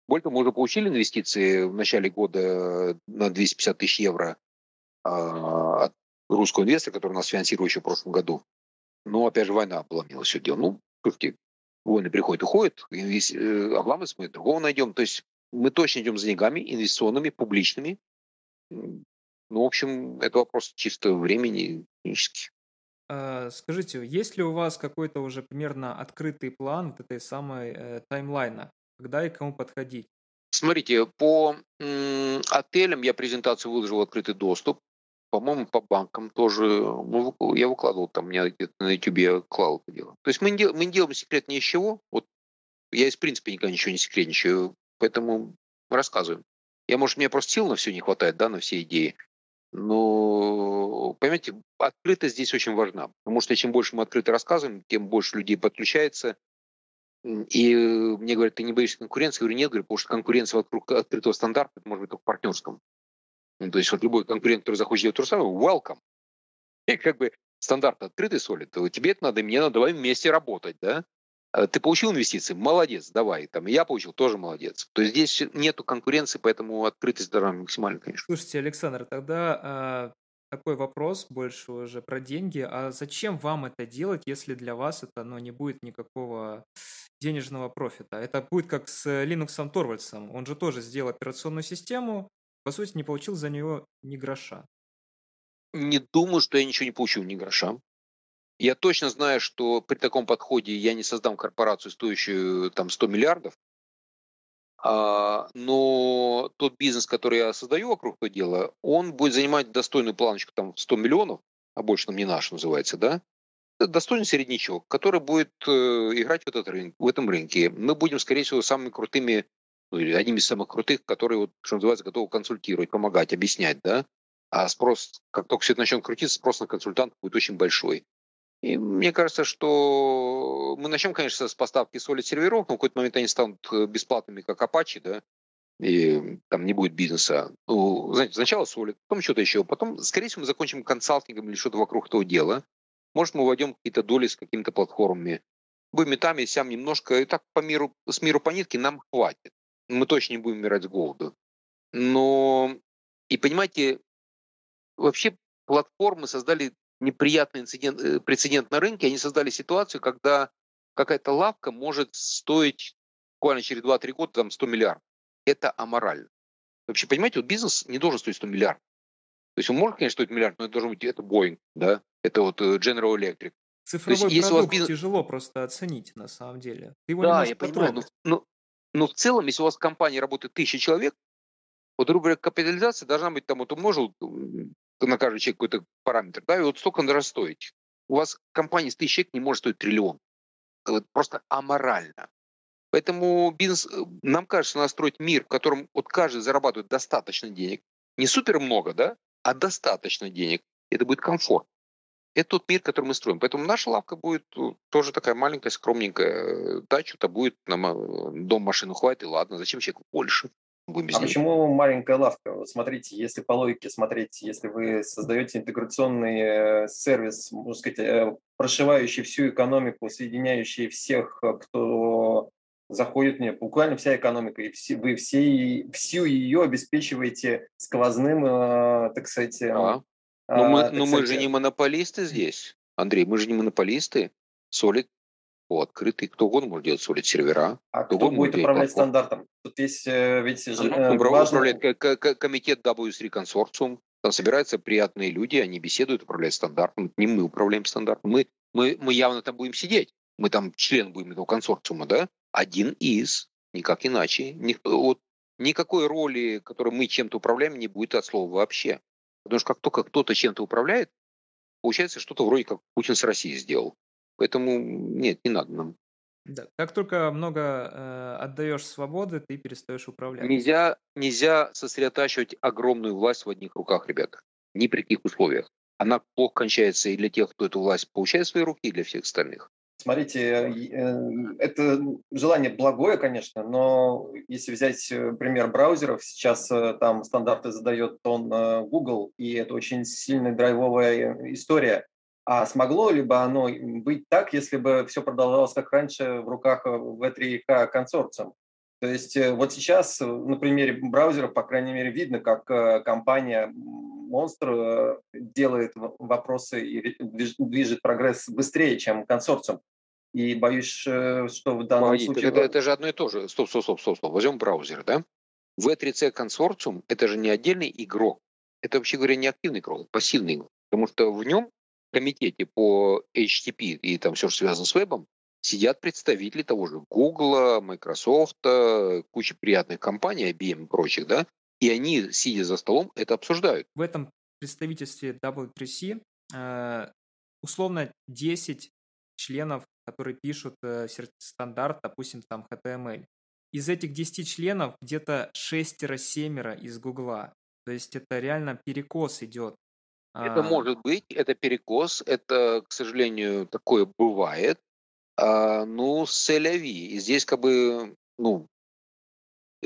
того, мы уже получили инвестиции в начале года на 250 тысяч евро а, от русского инвестора, который нас финансировал еще в прошлом году. Но, опять же, война обломила все дело. Ну, слушайте, войны приходят, уходят, э, обламываются, мы другого найдем. То есть мы точно идем за деньгами инвестиционными, публичными. Ну, в общем, это вопрос чисто времени технически. А, скажите, есть ли у вас какой-то уже примерно открытый план вот этой самой э, таймлайна? Когда и кому подходить? Смотрите, по отелям я презентацию выложил в открытый доступ. По-моему, по банкам тоже. Ну, я выкладывал там, у меня где-то на YouTube я клал это дело. То есть мы не, дел, мы не делаем секрет ни из чего. Вот я из принципа никогда ничего не секретничаю, поэтому рассказываем. Я, может, мне просто сил на все не хватает, да, на все идеи. Но, понимаете, открытость здесь очень важна. Потому что чем больше мы открыто рассказываем, тем больше людей подключается, и мне говорят, ты не боишься конкуренции? Я говорю, нет, говорю, потому что конкуренция вокруг открытого стандарта это может быть только партнерском. Ну, то есть вот любой конкурент, который захочет делать то же самое, welcome. И как бы стандарт открытый солид, тебе это надо, мне надо, давай вместе работать, да? А ты получил инвестиции, молодец, давай. Там я получил, тоже молодец. То есть здесь нету конкуренции, поэтому открытость должна максимально, конечно. Слушайте, Александр, тогда а, такой вопрос больше уже про деньги. А зачем вам это делать, если для вас это ну, не будет никакого денежного профита? Это будет как с Linux Torvalds. Он же тоже сделал операционную систему, по сути, не получил за нее ни гроша. Не думаю, что я ничего не получил ни гроша. Я точно знаю, что при таком подходе я не создам корпорацию, стоящую там 100 миллиардов, а, но тот бизнес, который я создаю вокруг этого дела, он будет занимать достойную планочку там 100 миллионов, а больше нам не наш называется, да? Достойный среднячок, который будет э, играть в, этот рынок, в этом рынке. Мы будем, скорее всего, самыми крутыми, ну, одними из самых крутых, которые, вот, что называется, готовы консультировать, помогать, объяснять, да? А спрос, как только все это начнет крутиться, спрос на консультантов будет очень большой. И мне кажется, что мы начнем, конечно, с поставки солид серверов, но в какой-то момент они станут э, бесплатными, как Apache, да, и там не будет бизнеса. Ну, знаете, сначала солид, потом что-то еще, потом, скорее всего, мы закончим консалтингом или что-то вокруг этого дела. Может, мы войдем какие-то доли с какими-то платформами. Будем там и сям немножко, и так по миру, с миру по нитке нам хватит. Мы точно не будем умирать с голоду. Но, и понимаете, вообще платформы создали неприятный инцидент, э, прецедент на рынке, они создали ситуацию, когда какая-то лавка может стоить буквально через 2-3 года там 100 миллиардов. Это аморально. Вообще, понимаете, вот бизнес не должен стоить 100 миллиардов. То есть он может, конечно, стоить миллиард, но это должен быть это Boeing, да, это вот э, General Electric. Цифровой есть, продукт бизнес... тяжело просто оценить на самом деле. Ты его да, я понимаю, но, но, но в целом, если у вас в компании работает тысяча человек, вот, грубо говоря, капитализация должна быть там, вот умножил на каждый человек какой-то параметр, да, и вот столько надо стоить. У вас компания с тысяч человек не может стоить триллион. Это просто аморально. Поэтому бизнес, э, нам кажется, надо строить мир, в котором вот каждый зарабатывает достаточно денег. Не супер много, да, а достаточно денег. Это будет комфорт. Это тот мир, который мы строим. Поэтому наша лавка будет э, тоже такая маленькая, скромненькая. Дачу-то будет, нам э, дом, машину хватит, и ладно, зачем человеку больше? Будем А почему маленькая лавка? Вот смотрите, если по логике смотреть, если вы создаете интеграционный э, сервис, можно сказать, э, прошивающий всю экономику, соединяющий всех, э, кто заходит мне, буквально вся экономика, и все, вы все, всю ее обеспечиваете сквозным, так сказать... А. Но мы, но мы же не монополисты здесь, Андрей, мы же не монополисты. Solid по открытый, кто угодно может делать солид сервера. А кто, кто будет управлять стандартом? Тут есть ведь же, ну, важно... управляет комитет W3 консорциум. Там собираются приятные люди, они беседуют, управляют стандартом. Не мы управляем стандартом. Мы, мы, мы явно там будем сидеть. Мы там член будем этого консорциума, да? Один из, никак иначе. Никто, вот, никакой роли, которой мы чем-то управляем, не будет от слова вообще. Потому что как только кто-то чем-то управляет, получается что-то вроде как Путин с Россией сделал. Поэтому нет, не надо нам. Да. Как только много э, отдаешь свободы, ты перестаешь управлять. Нельзя, нельзя сосредотачивать огромную власть в одних руках, ребята. Ни при каких условиях. Она плохо кончается и для тех, кто эту власть получает в свои руки, и для всех остальных. Смотрите, э, это желание благое, конечно, но если взять э, пример браузеров, сейчас э, там стандарты задает он Google, и это очень сильная драйвовая история. А смогло ли бы оно быть так, если бы все продолжалось как раньше в руках V3K консорциум? То есть вот сейчас на примере браузеров, по крайней мере, видно, как компания Monster делает вопросы и движет прогресс быстрее, чем консорциум. И боюсь, э, что в данном Погоди, случае... Это, это же одно и то же. Стоп, стоп, стоп, стоп, стоп. Возьмем браузер, да? V3C консорциум – это же не отдельный игрок. Это, вообще говоря, не активный игрок, это пассивный игрок. Потому что в нем, комитете по HTTP и там все, что связано с вебом, сидят представители того же Google, Microsoft, куча приятных компаний, IBM и прочих, да, и они, сидя за столом, это обсуждают. В этом представительстве W3C э, условно 10 членов которые пишут э, стандарт, допустим, там HTML. Из этих 10 членов где-то 6-7 из Гугла. То есть это реально перекос идет. Это а... может быть, это перекос, это, к сожалению, такое бывает. А, ну, селяви. И здесь как бы, ну,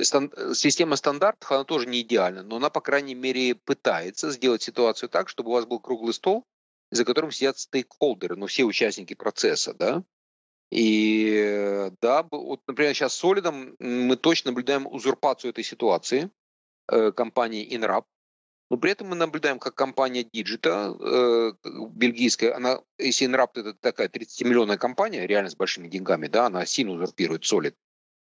стан- система стандартов, она тоже не идеальна, но она, по крайней мере, пытается сделать ситуацию так, чтобы у вас был круглый стол, за которым сидят стейкхолдеры, ну, все участники процесса, да. И да, вот, например, сейчас с Solid мы точно наблюдаем узурпацию этой ситуации э, компании InRap, но при этом мы наблюдаем, как компания Digita, э, бельгийская, она, если InRap это такая 30-миллионная компания, реально с большими деньгами, да, она сильно узурпирует Solid,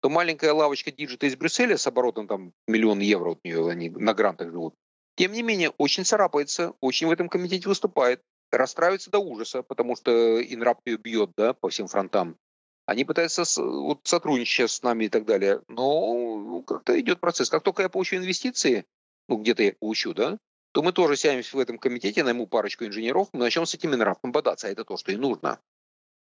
то маленькая лавочка Digita из Брюсселя с оборотом там миллион евро от нее, они на грантах живут, тем не менее, очень царапается, очень в этом комитете выступает расстраиваются до ужаса, потому что Инрап ее бьет да, по всем фронтам. Они пытаются вот, сотрудничать с нами и так далее. Но ну, как-то идет процесс. Как только я получу инвестиции, ну где-то я получу, да, то мы тоже сядемся в этом комитете, найму парочку инженеров, мы начнем с этим Инрапом бодаться. А это то, что и нужно.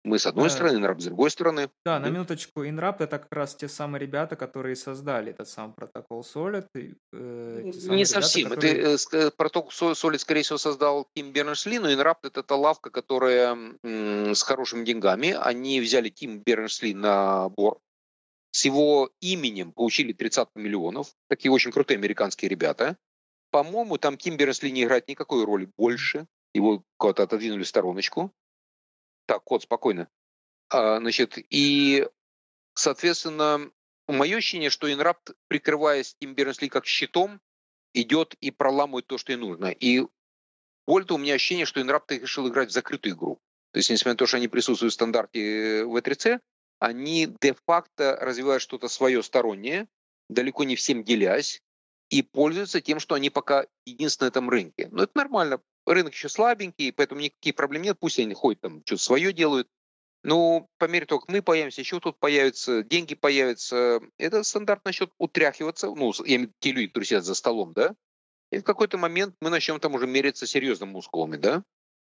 Мы с одной да. стороны, INRAP с другой стороны. Да, на минуточку, INRAP это как раз те самые ребята, которые создали этот сам протокол Solid. Э, Не совсем. Которые... Это, э, протокол Solid, скорее всего, создал Тим Берншли, но INRAP это та лавка, которая м, с хорошими деньгами. Они взяли Тим Берншли на бор. С его именем получили 30 миллионов. Такие очень крутые американские ребята. По-моему, там Тим Бернсли не играет никакой роли больше. Его куда-то отодвинули в стороночку. Так, кот, спокойно. А, значит, и, соответственно, мое ощущение, что Инрапт, прикрываясь Тим Бернсли как щитом, идет и проламывает то, что и нужно. И более того, у меня ощущение, что Инрапт решил играть в закрытую игру. То есть, несмотря на то, что они присутствуют в стандарте V3C, они де-факто развивают что-то свое стороннее, далеко не всем делясь, и пользуются тем, что они пока единственные на этом рынке. Но это нормально рынок еще слабенький, поэтому никаких проблем нет, пусть они ходят там, что-то свое делают. Но по мере того, как мы появимся, еще тут появятся, деньги появятся, это стандарт начнет утряхиваться, ну, я имею в виду те люди, которые сидят за столом, да, и в какой-то момент мы начнем там уже мериться серьезными мускулами, да.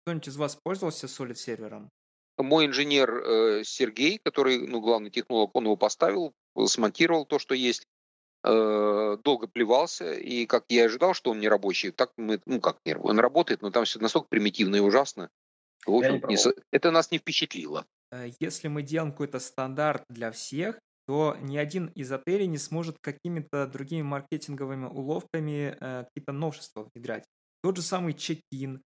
Кто-нибудь из вас пользовался Solid сервером? Мой инженер э, Сергей, который, ну, главный технолог, он его поставил, смонтировал то, что есть. Э, долго плевался, и как я ожидал, что он не рабочий, так мы, ну как не он работает, но там все настолько примитивно и ужасно. В общем, не, это нас не впечатлило. Э, если мы делаем какой-то стандарт для всех, то ни один из отелей не сможет какими-то другими маркетинговыми уловками э, какие-то новшества внедрять. Тот же самый чек-ин,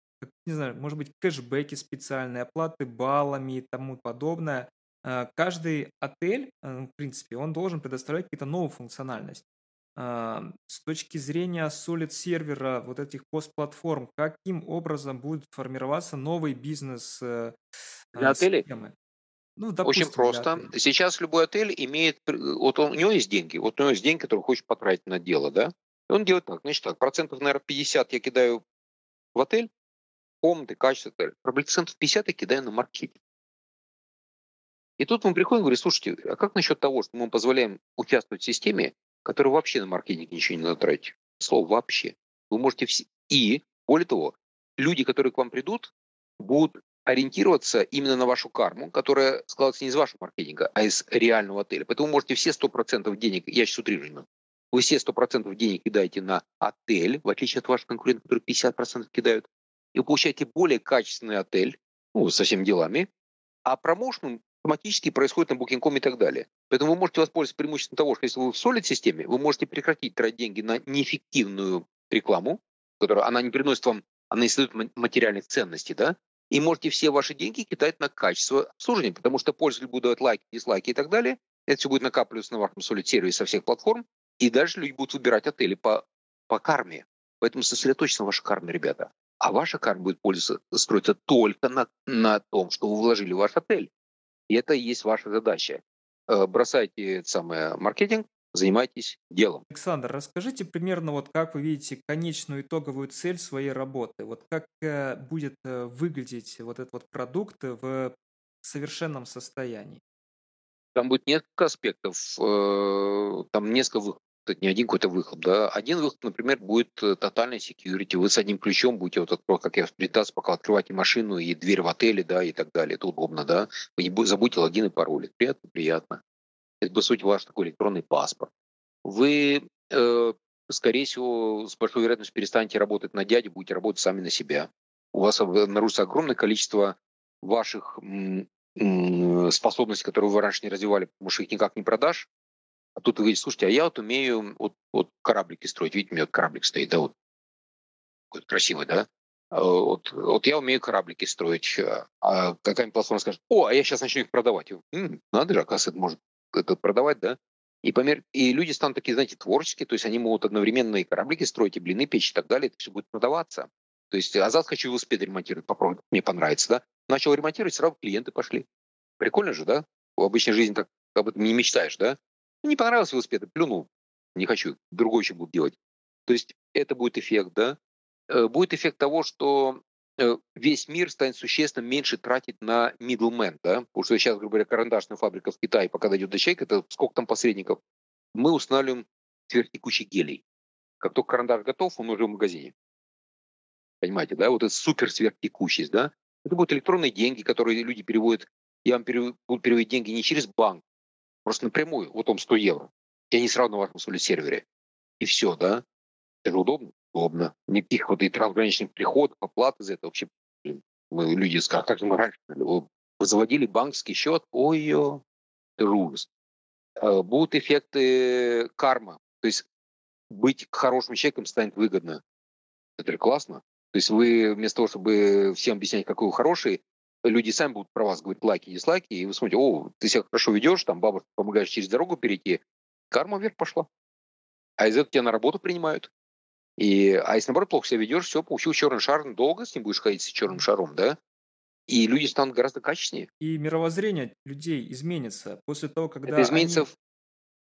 не знаю, может быть, кэшбэки специальные, оплаты баллами и тому подобное. Э, каждый отель, э, в принципе, он должен предоставлять какую-то новую функциональность. А, с точки зрения Solid сервера, вот этих постплатформ, каким образом будет формироваться новый бизнес э, для отелей? Ну, допустим, Очень просто. Сейчас любой отель имеет, вот он, у него есть деньги, вот у него есть деньги, которые хочет потратить на дело, да? И он делает так, значит так, процентов, наверное, 50 я кидаю в отель, комнаты, качество отеля. Процентов 50 я кидаю на маркетинг. И тут мы приходим и говорим, слушайте, а как насчет того, что мы позволяем участвовать в системе, которая вообще на маркетинг ничего не надо тратить? Слово «вообще». Вы можете все... И, более того, люди, которые к вам придут, будут ориентироваться именно на вашу карму, которая складывается не из вашего маркетинга, а из реального отеля. Поэтому вы можете все 100% денег, я сейчас утрирую, вы все 100% денег кидаете на отель, в отличие от ваших конкурентов, которые 50% кидают, и вы получаете более качественный отель, ну, со всеми делами, а промоушеном автоматически происходит на Booking.com и так далее. Поэтому вы можете воспользоваться преимуществом того, что если вы в Solid-системе, вы можете прекратить тратить деньги на неэффективную рекламу, которая она не приносит вам, она не создает материальных ценностей, да, и можете все ваши деньги кидать на качество обслуживания, потому что пользователь будет давать лайки, дизлайки и так далее. Это все будет накапливаться на вашем Solid сервисе со всех платформ, и дальше люди будут выбирать отели по, по карме. Поэтому сосредоточьтесь на вашей карме, ребята. А ваша карма будет пользоваться, строиться только на, на том, что вы вложили в ваш отель. И это и есть ваша задача. Э, бросайте самое маркетинг, занимайтесь делом. Александр, расскажите примерно, вот как вы видите конечную итоговую цель своей работы. Вот как э, будет э, выглядеть вот этот вот продукт в совершенном состоянии? Там будет несколько аспектов, там несколько. Это не один какой-то выход, да. Один выход, например, будет тотальный security. Вы с одним ключом будете вот открывать, как я презентации пока открываете машину и дверь в отеле, да, и так далее. Это удобно, да. Вы не забудьте логин и пароль. Приятно, приятно. Это, по сути, ваш такой электронный паспорт. Вы, э, скорее всего, с большой вероятностью перестанете работать на дядю, будете работать сами на себя. У вас обнаружится огромное количество ваших способностей, которые вы раньше не развивали, потому что их никак не продашь. А тут вы говорите, слушайте, а я вот умею вот, вот кораблики строить. Видите, у меня кораблик стоит, да, вот. Какой красивый, да? А вот, вот я умею кораблики строить. А какая-нибудь платформа скажет, о, а я сейчас начну их продавать. М-м, надо же, оказывается, может это продавать, да? И, по и люди станут такие, знаете, творческие, то есть они могут одновременно и кораблики строить, и блины печь и так далее, это все будет продаваться. То есть, а завтра хочу велосипед ремонтировать, попробовать, мне понравится, да? Начал ремонтировать, сразу клиенты пошли. Прикольно же, да? В обычной жизни так об этом не мечтаешь, да? Не понравился велосипед, плюнул, не хочу, другой еще буду делать. То есть это будет эффект, да? Э, будет эффект того, что Э, весь мир станет существенно меньше тратить на middleman, да, потому что сейчас, грубо говоря, карандашная фабрика в Китае, пока дойдет до человека, это сколько там посредников, мы устанавливаем сверхтекучий гелий. Как только карандаш готов, он уже в магазине. Понимаете, да? Вот это супер сверхтекучесть, да? Это будут электронные деньги, которые люди переводят. Я вам перев... буду переводить деньги не через банк, просто напрямую, вот он 100 евро. И они сразу на вашем сервере. И все, да? Это же удобно удобно. Никаких вот и трансграничных приходов, оплат из этого вообще мы, люди скажут, как мы раньше вы заводили банковский счет, ой-ё, это ужас. А, будут эффекты карма. То есть быть хорошим человеком станет выгодно. Это же классно. То есть вы вместо того, чтобы всем объяснять, какой вы хороший, люди сами будут про вас говорить лайки, дизлайки, и вы смотрите, о, ты себя хорошо ведешь, там бабушка помогаешь через дорогу перейти, карма вверх пошла. А из этого тебя на работу принимают. И, а если, наоборот, плохо себя ведешь, все, получил черный шар, долго с ним будешь ходить с черным шаром, да? И люди станут гораздо качественнее. И мировоззрение людей изменится после того, когда Это изменится они...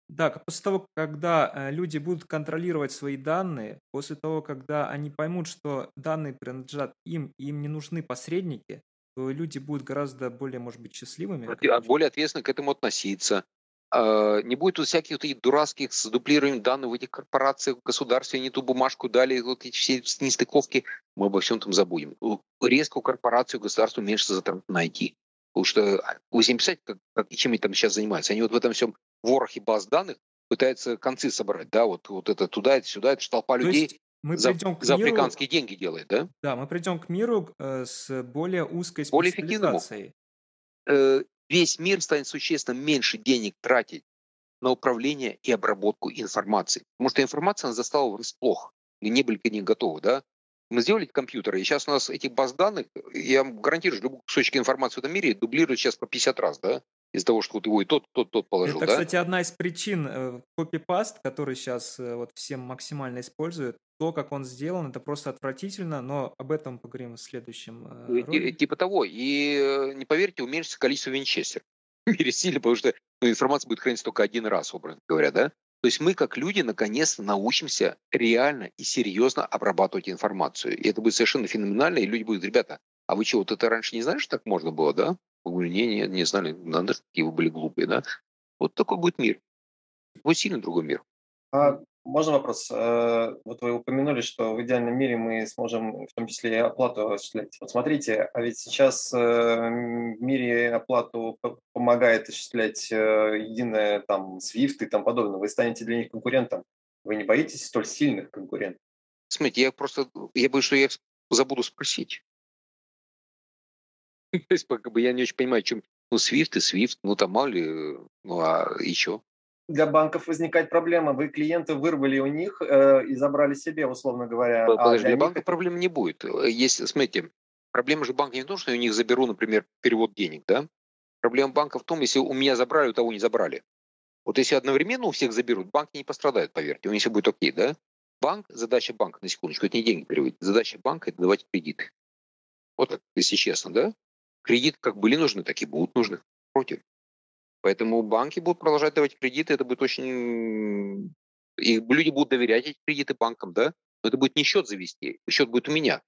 Да, после того, когда э, люди будут контролировать свои данные, после того, когда они поймут, что данные принадлежат им, и им не нужны посредники, то люди будут гораздо более, может быть, счастливыми. Более ответственно к этому относиться. А, не будет вот всяких вот этих дурацких с дублированием данных в этих корпорациях, в государстве, не ту бумажку дали, вот эти все нестыковки, мы обо всем этом забудем. Резко у корпорации, у государства меньше затрат на IT. Потому что а, вы себе представляете, как, как, чем они там сейчас занимаются? Они вот в этом всем ворохе баз данных пытаются концы собрать, да, вот, вот это туда, это сюда, это же толпа людей есть мы за, придем к за миру, африканские деньги делает, да? Да, мы придем к миру э, с более узкой специализацией. Более весь мир станет существенно меньше денег тратить на управление и обработку информации. Потому что информация она застала врасплох. Мы не были к ней готовы, да? Мы сделали компьютеры, и сейчас у нас этих баз данных, я вам гарантирую, что любой кусочек информации в этом мире дублирует сейчас по 50 раз, да? Из-за того, что вот его и тот, тот, тот положил, Это, да? кстати, одна из причин э, копипаст, который сейчас э, вот всем максимально используют. То, как он сделан, это просто отвратительно, но об этом поговорим в следующем э, ролике. Типа того. И не поверьте, уменьшится количество винчестер в мире сильно, потому что ну, информация будет храниться только один раз, образно говоря, да? То есть мы, как люди, наконец научимся реально и серьезно обрабатывать информацию. И это будет совершенно феноменально, и люди будут, ребята, а вы что, вот это раньше не знали, что так можно было, да? Мы говорим, не, не, не знали, надо, какие вы были глупые, да? Вот такой будет мир. Будет сильно другой мир. А можно вопрос? Э, вот вы упомянули, что в идеальном мире мы сможем в том числе и оплату осуществлять. Вот смотрите, а ведь сейчас э, в мире оплату помогает осуществлять э, единая там SWIFT и тому подобное. Вы станете для них конкурентом. Вы не боитесь столь сильных конкурентов? Смотрите, я просто, я боюсь, что я забуду спросить. То есть, как бы я не очень понимаю, чем, Ну, SWIFT и SWIFT, ну, там мало ли, ну, а еще? Для банков возникает проблема. Вы клиенты вырвали у них э, и забрали себе, условно говоря. Подожди, а для, для банка них... проблем не будет. Если, смотрите, проблема же банка не в том, что я у них заберу, например, перевод денег, да? Проблема банка в том, если у меня забрали, у того не забрали. Вот если одновременно у всех заберут, банки не пострадают, поверьте, у них все будет окей, да? Банк, задача банка, на секундочку, это не деньги переводить. Задача банка – это давать кредиты. Вот так, если честно, да? Кредиты как были нужны, так и будут нужны. Против. Поэтому банки будут продолжать давать кредиты, это будет очень... И люди будут доверять эти кредиты банкам, да? Но это будет не счет завести, счет будет у меня.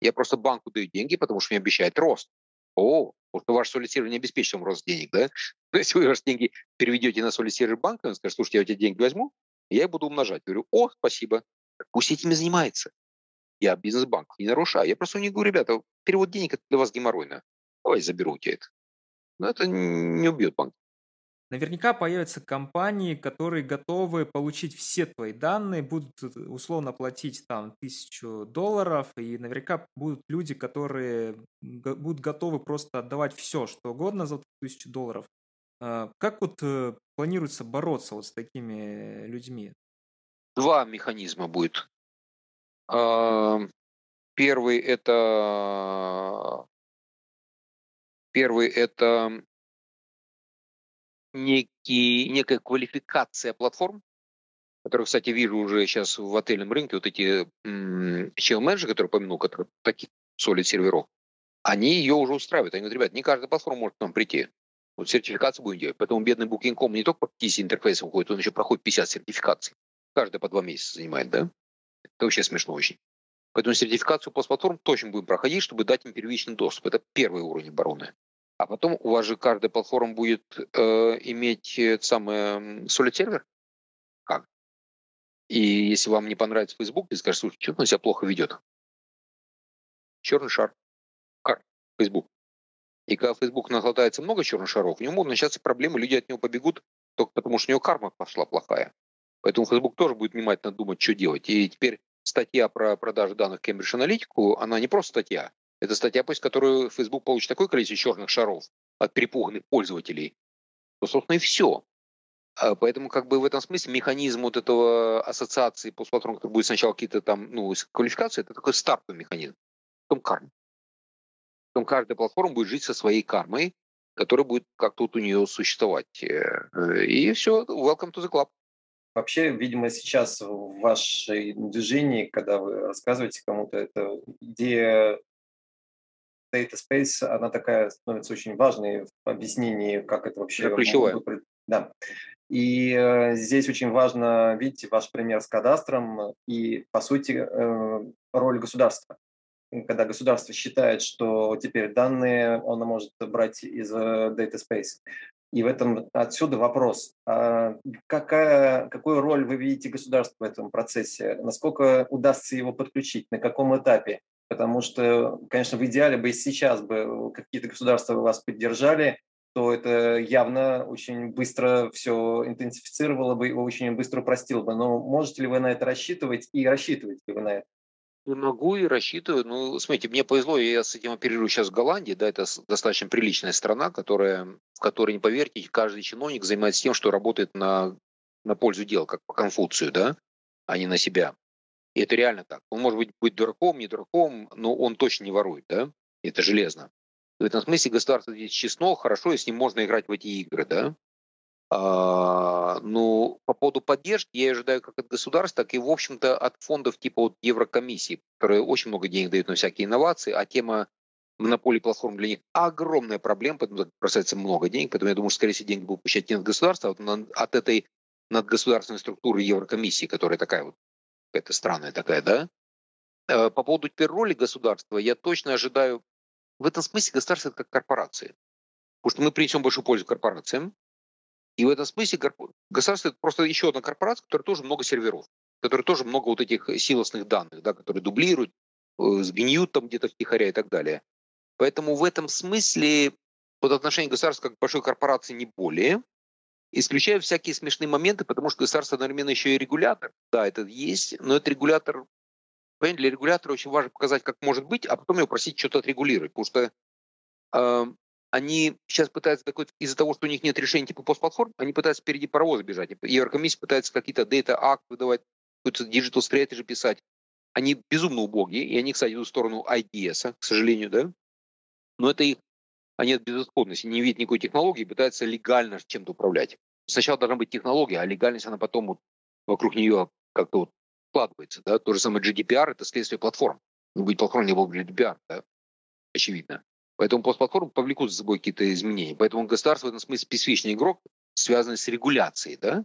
Я просто банку даю деньги, потому что мне обещает рост. О, вот ваше солицирование обеспечит вам рост денег, да? Но если вы ваши деньги переведете на солицирование банка, он скажет, слушайте, я у тебя деньги возьму, я их буду умножать. Говорю, о, спасибо. Пусть этим и занимается. Я бизнес-банк не нарушаю. Я просто у них говорю, ребята, перевод денег это для вас геморройно. Давай заберу у тебя это. Но это не убьет банк. Наверняка появятся компании, которые готовы получить все твои данные, будут э, условно платить там тысячу долларов, и наверняка будут люди, которые будут готовы просто отдавать все, что угодно за тысячу долларов. А, как вот э, планируется бороться вот с такими людьми? Два механизма будет. А, первый это первый это некий, некая квалификация платформ, которые, кстати, вижу уже сейчас в отельном рынке, вот эти чел-менеджеры, которые упомянул, которые таких солид серверов, они ее уже устраивают. Они говорят, ребят, не каждая платформа может к нам прийти. Вот сертификацию будем делать. Поэтому бедный Booking.com не только по 50 интерфейсам ходит, он еще проходит 50 сертификаций. Каждая по два месяца занимает, да? Это вообще смешно очень. Поэтому сертификацию постплатформ точно будем проходить, чтобы дать им первичный доступ. Это первый уровень обороны. А потом у вас же каждая платформа будет э, иметь самое solid сервер. Как? И если вам не понравится Facebook, вы скажете, слушай, что он себя плохо ведет. Черный шар. Как? Facebook. И когда Facebook нахватается много черных шаров, у него начаться проблемы, люди от него побегут только потому, что у него карма пошла плохая. Поэтому Facebook тоже будет внимательно думать, что делать. И теперь статья про продажу данных Cambridge Analytica, она не просто статья, это статья, после которой Facebook получит такое количество черных шаров от перепуганных пользователей, то, собственно, и все. А поэтому, как бы в этом смысле, механизм вот этого ассоциации постплатформ, который будет сначала какие-то там, ну, квалификации, это такой стартовый механизм. Потом карма. Потом каждая платформа будет жить со своей кармой, которая будет как тут у нее существовать. Э, и все, welcome to the club. Вообще, видимо, сейчас в вашем движении, когда вы рассказываете кому-то, это идея data space, она такая становится очень важной в объяснении, как это вообще... Это ключевое. Да. И э, здесь очень важно, видите, ваш пример с кадастром и, по сути, э, роль государства. Когда государство считает, что теперь данные оно может брать из э, data space. И в этом отсюда вопрос. А какая, какую роль вы видите государство в этом процессе? Насколько удастся его подключить? На каком этапе? Потому что, конечно, в идеале бы и сейчас бы какие-то государства вас поддержали, то это явно очень быстро все интенсифицировало бы и очень быстро упростило бы. Но можете ли вы на это рассчитывать и рассчитываете ли вы на это? Не могу и рассчитываю. Ну, смотрите, мне повезло, я с этим оперирую сейчас в Голландии, да, это достаточно приличная страна, которая, в которой, не поверьте, каждый чиновник занимается тем, что работает на, на пользу дела, как по Конфуцию, да, а не на себя. И это реально так. Он может быть, быть дураком, не дураком, но он точно не ворует, да? Это железно. В этом смысле государство здесь честно, хорошо, и с ним можно играть в эти игры, да? А, ну, по поводу поддержки я ожидаю как от государства, так и, в общем-то, от фондов типа вот Еврокомиссии, которые очень много денег дают на всякие инновации, а тема монополии платформ для них огромная проблема, поэтому бросается много денег, поэтому я думаю, что, скорее всего, деньги будут получать не от государства, а от этой надгосударственной структуры Еврокомиссии, которая такая вот какая-то странная такая, да? Э, по поводу теперь роли государства, я точно ожидаю, в этом смысле государство это как корпорации. Потому что мы принесем большую пользу корпорациям. И в этом смысле государство это просто еще одна корпорация, которая тоже много серверов, которая тоже много вот этих силосных данных, да, которые дублируют, э, сгниют там где-то втихаря и так далее. Поэтому в этом смысле под отношение государства как большой корпорации не более. Исключаю всякие смешные моменты, потому что государство одновременно еще и регулятор. Да, это есть, но это регулятор... Понимаете, для регулятора очень важно показать, как может быть, а потом его просить что-то отрегулировать. Потому что э, они сейчас пытаются такой, из-за того, что у них нет решения типа постплатформ, они пытаются впереди паровоза бежать. Еврокомиссия пытается какие-то data акт выдавать, какой-то digital strategy писать. Они безумно убогие, и они, кстати, идут в сторону IDS, к сожалению, да. Но это их, они от безысходности, не видят никакой технологии, пытаются легально чем-то управлять. Сначала должна быть технология, а легальность, она потом вот вокруг нее как-то вот складывается. Да? То же самое GDPR – это следствие платформ. Не будет платформ, не было бы GDPR, да? очевидно. Поэтому постплатформы повлекут за собой какие-то изменения. Поэтому государство в этом смысле специфичный игрок, связанный с регуляцией. Да?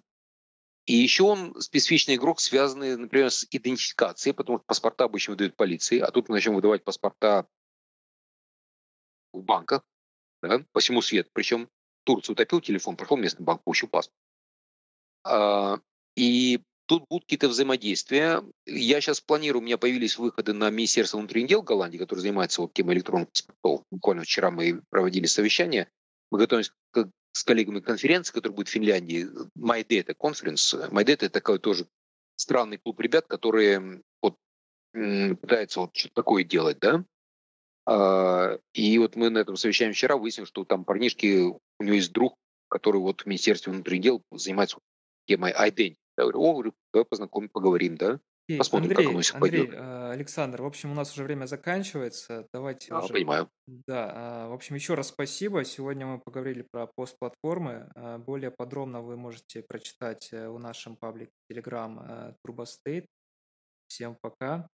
И еще он специфичный игрок, связанный, например, с идентификацией, потому что паспорта обычно выдают полиции, а тут мы начнем выдавать паспорта в банках да, по всему свету. Причем Турцию утопил телефон, прошел местный банк, получил паспорт. А, и тут будут какие-то взаимодействия. Я сейчас планирую, у меня появились выходы на Министерство внутренних дел Голландии, которое занимается вот темой электронных паспортов. Буквально вчера мы проводили совещание. Мы готовимся к, с коллегами конференции, которая будет в Финляндии. MyData Conference. MyData – это такой тоже странный клуб ребят, которые вот, пытаются вот что-то такое делать, да. А, и вот мы на этом совещании вчера выяснили, что там парнишки, у него есть друг, который вот в Министерстве внутренних дел занимается темой identity. Я говорю, о, давай познакомим, поговорим, да? Окей, Посмотрим, как Андрей, оно все Андрей, пойдет. э, Александр, в общем, у нас уже время заканчивается. Давайте Да, уже, понимаю. да, а, в общем, еще раз спасибо. Сегодня мы поговорили про постплатформы. А, Более подробно вы можете прочитать э, в нашем паблике Telegram э, Turbo State. Всем пока.